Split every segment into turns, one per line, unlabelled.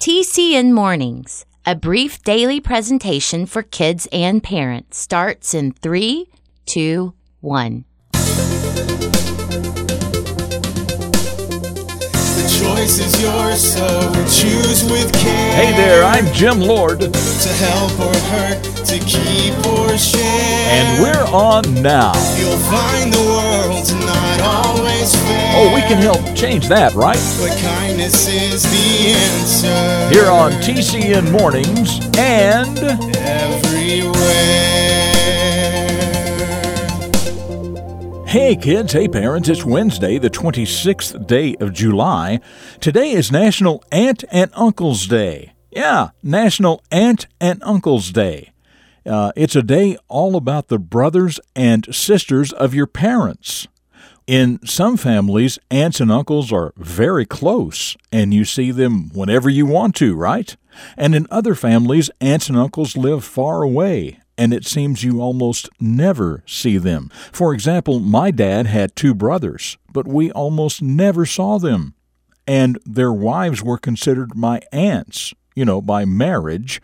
TCN Mornings, a brief daily presentation for kids and parents, starts in three, two, one.
The choice is yours, so choose with care.
Hey there, I'm Jim Lord,
To help or hurt, to keep or share.
and we're on now.
You'll find the world's not always fair.
Oh, we can help change that, right?
But kindness is the answer.
Here on TCN Mornings and
Everywhere.
Hey kids, hey parents, it's Wednesday, the 26th day of July. Today is National Aunt and Uncle's Day. Yeah, National Aunt and Uncle's Day. Uh, it's a day all about the brothers and sisters of your parents. In some families, aunts and uncles are very close, and you see them whenever you want to, right? And in other families, aunts and uncles live far away, and it seems you almost never see them. For example, my dad had two brothers, but we almost never saw them. And their wives were considered my aunts, you know, by marriage,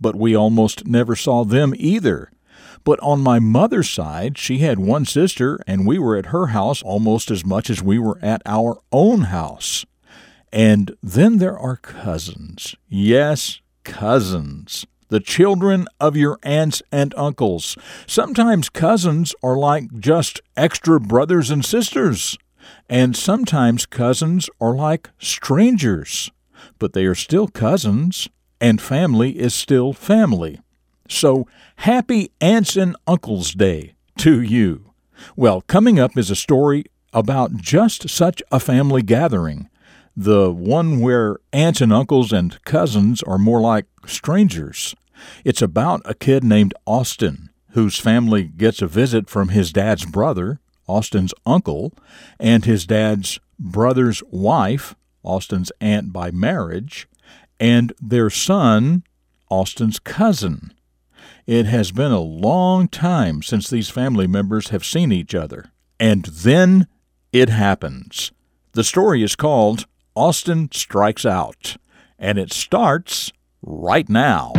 but we almost never saw them either. But on my mother's side, she had one sister, and we were at her house almost as much as we were at our own house. And then there are cousins. Yes, cousins. The children of your aunts and uncles. Sometimes cousins are like just extra brothers and sisters. And sometimes cousins are like strangers. But they are still cousins, and family is still family. So, happy Aunts and Uncles Day to you. Well, coming up is a story about just such a family gathering. The one where aunts and uncles and cousins are more like strangers. It's about a kid named Austin, whose family gets a visit from his dad's brother, Austin's uncle, and his dad's brother's wife, Austin's aunt by marriage, and their son, Austin's cousin. It has been a long time since these family members have seen each other. And then it happens. The story is called Austin Strikes Out, and it starts right now.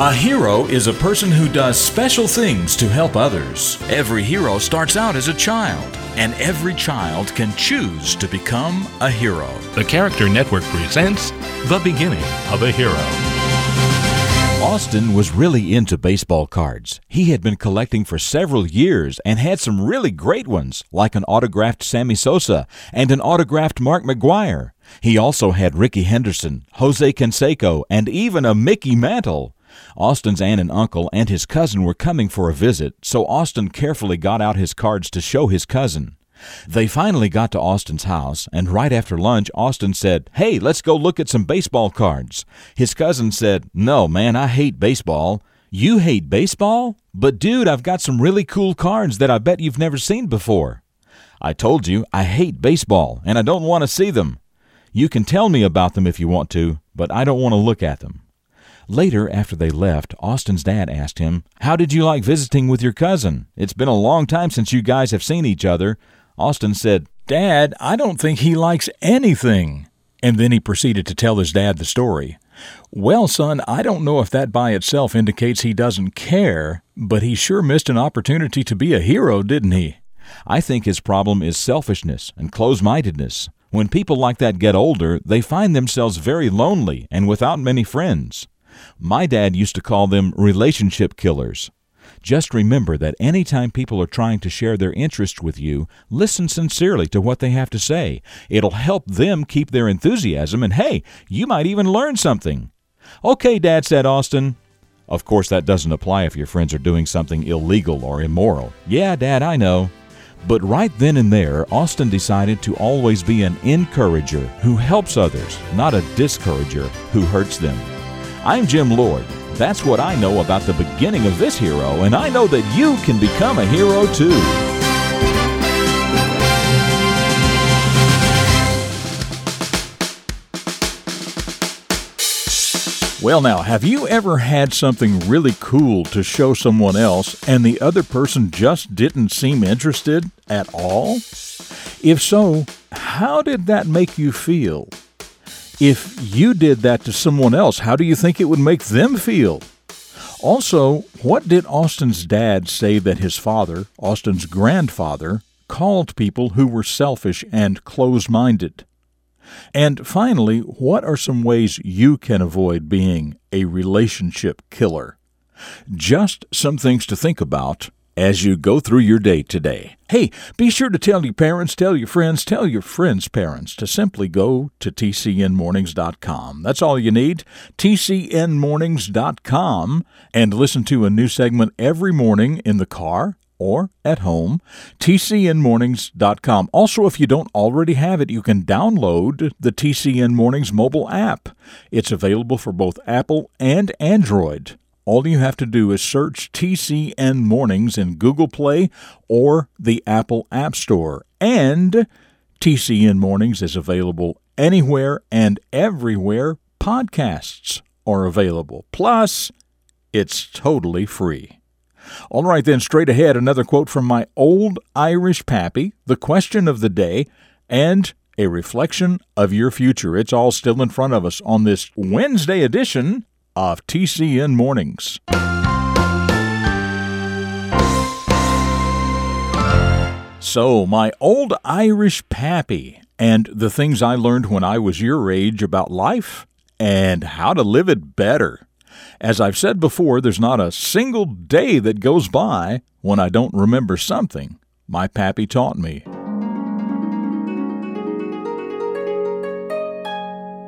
A hero is a person who does special things to help others. Every hero starts out as a child, and every child can choose to become a hero.
The Character Network presents The Beginning of a Hero.
Austin was really into baseball cards. He had been collecting for several years and had some really great ones, like an autographed Sammy Sosa and an autographed Mark McGwire. He also had Rickey Henderson, Jose Canseco, and even a Mickey Mantle. Austin's aunt and uncle and his cousin were coming for a visit, so Austin carefully got out his cards to show his cousin. They finally got to Austin's house, and right after lunch, Austin said, Hey, let's go look at some baseball cards. His cousin said, No, man, I hate baseball. You hate baseball? But dude, I've got some really cool cards that I bet you've never seen before. I told you, I hate baseball, and I don't want to see them. You can tell me about them if you want to, but I don't want to look at them. Later, after they left, Austin's dad asked him, How did you like visiting with your cousin? It's been a long time since you guys have seen each other. Austin said,
Dad, I don't think he likes anything. And then he proceeded to tell his dad the story. Well, son, I don't know if that by itself indicates he doesn't care, but he sure missed an opportunity to be a hero, didn't he?
I think his problem is selfishness and close mindedness. When people like that get older, they find themselves very lonely and without many friends. My dad used to call them relationship killers. Just remember that any time people are trying to share their interests with you, listen sincerely to what they have to say. It'll help them keep their enthusiasm, and hey, you might even learn something. Okay, Dad, said Austin. Of course, that doesn't apply if your friends are doing something illegal or immoral. Yeah, Dad, I know. But right then and there, Austin decided to always be an encourager who helps others, not a discourager who hurts them. I'm Jim Lord. That's what I know about the beginning of this hero, and I know that you can become a hero too.
Well, now, have you ever had something really cool to show someone else and the other person just didn't seem interested at all? If so, how did that make you feel? If you did that to someone else, how do you think it would make them feel? Also, what did Austin's dad say that his father, Austin's grandfather, called people who were selfish and close minded? And finally, what are some ways you can avoid being a relationship killer? Just some things to think about as you go through your day today. Hey, be sure to tell your parents, tell your friends, tell your friends' parents to simply go to tcnmornings.com. That's all you need, tcnmornings.com, and listen to a new segment every morning in the car or at home, tcnmornings.com. Also, if you don't already have it, you can download the TCN Mornings mobile app. It's available for both Apple and Android. All you have to do is search TCN Mornings in Google Play or the Apple App Store. And TCN Mornings is available anywhere and everywhere podcasts are available. Plus, it's totally free. All right, then, straight ahead, another quote from my old Irish pappy, the question of the day, and a reflection of your future. It's all still in front of us on this Wednesday edition of TCN Mornings. So, my old Irish pappy, and the things I learned when I was your age about life and how to live it better. As I've said before, there's not a single day that goes by when I don't remember something my pappy taught me.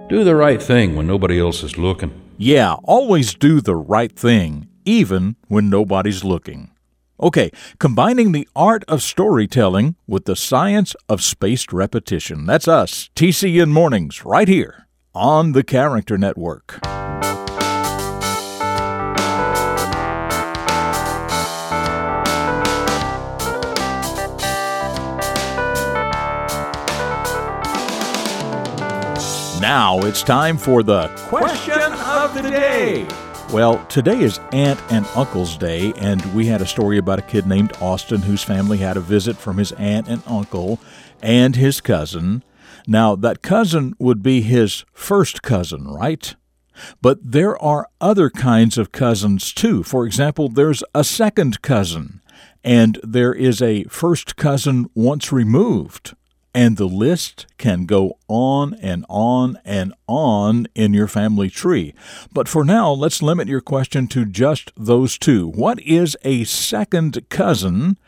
Do the right thing when nobody else is looking.
Yeah, always do the right thing, even when nobody's looking. Okay, combining the art of storytelling with the science of spaced repetition. That's us, TCN Mornings, right here on the Character Network. Now it's time for the question of the day. Well, today is Aunt and Uncle's Day, and we had a story about a kid named Austin whose family had a visit from his aunt and uncle and his cousin. Now, that cousin would be his first cousin, right? But there are other kinds of cousins too. For example, there's a second cousin, and there is a first cousin once removed. And the list can go on and on and on in your family tree. But for now, let's limit your question to just those two. What is a second cousin?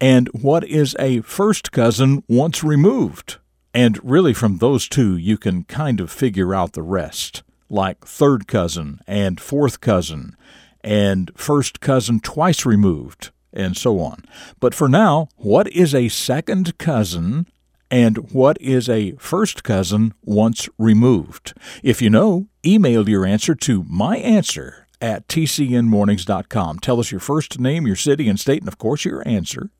And what is a first cousin once removed? And really, from those two, you can kind of figure out the rest, like third cousin and fourth cousin and first cousin twice removed, and so on. But for now, what is a second cousin and what is a first cousin once removed? If you know, email your answer to my answer at tcnmornings.com. Tell us your first name, your city and state, and of course your answer.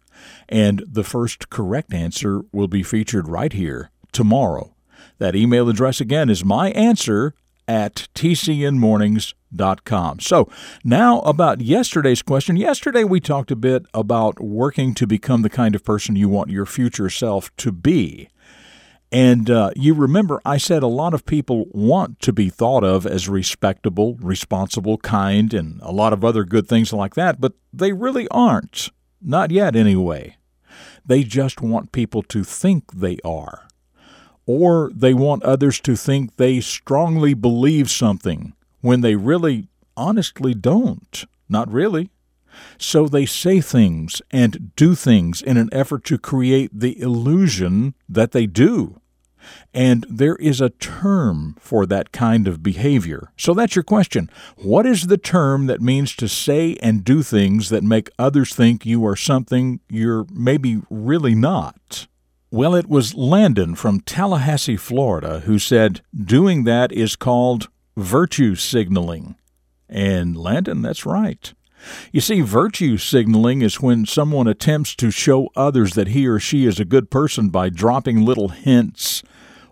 And the first correct answer will be featured right here tomorrow. That email address again is my answer at tcnmornings.com. So, now about yesterday's question. Yesterday we talked a bit about working to become the kind of person you want your future self to be. And uh, you remember, I said a lot of people want to be thought of as respectable, responsible, kind, and a lot of other good things like that, but they really aren't. Not yet, anyway. They just want people to think they are or they want others to think they strongly believe something when they really honestly don't. Not really. So they say things and do things in an effort to create the illusion that they do. And there is a term for that kind of behavior. So that's your question. What is the term that means to say and do things that make others think you are something you're maybe really not? Well, it was Landon from Tallahassee, Florida, who said doing that is called virtue signaling. And Landon, that's right. You see, virtue signaling is when someone attempts to show others that he or she is a good person by dropping little hints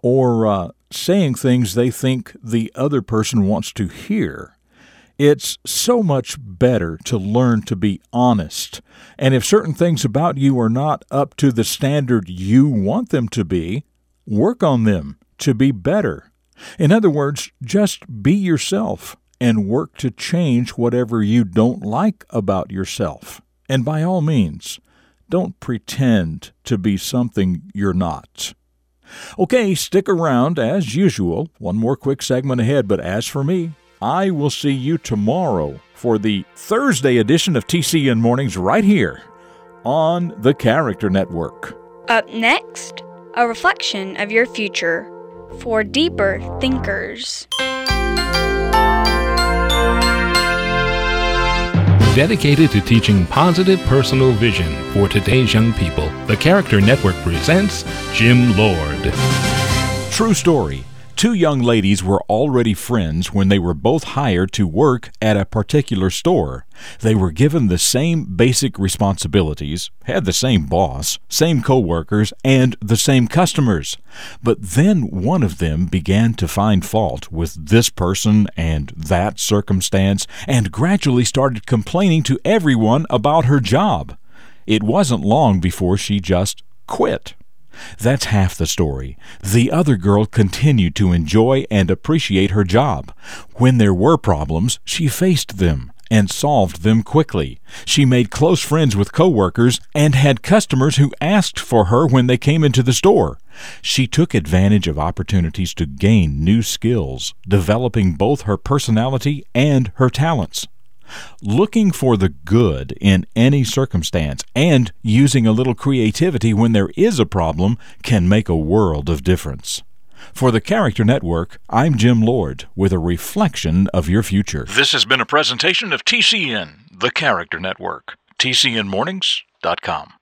or uh, saying things they think the other person wants to hear. It's so much better to learn to be honest. And if certain things about you are not up to the standard you want them to be, work on them to be better.
In other words, just be yourself and work to change whatever you don't like about yourself. And by all means, don't pretend to be something you're not. Okay, stick around as usual. One more quick segment ahead, but as for me, I will see you tomorrow for the Thursday edition of TCN Mornings right here on the Character Network.
Up next, a reflection of your future for deeper thinkers.
Dedicated to teaching positive personal vision for today's young people, the Character Network presents Jim Lord.
True story. Two young ladies were already friends when they were both hired to work at a particular store. They were given the same basic responsibilities, had the same boss, same coworkers, and the same customers. But then one of them began to find fault with this person and that circumstance and gradually started complaining to everyone about her job. It wasn't long before she just quit. That's half the story. The other girl continued to enjoy and appreciate her job. When there were problems, she faced them and solved them quickly. She made close friends with coworkers and had customers who asked for her when they came into the store. She took advantage of opportunities to gain new skills, developing both her personality and her talents. Looking for the good in any circumstance and using a little creativity when there is a problem can make a world of difference. For the Character Network, I'm Jim Lord with a reflection of your future.
This has been a presentation of TCN, the Character Network. TCNMornings.com.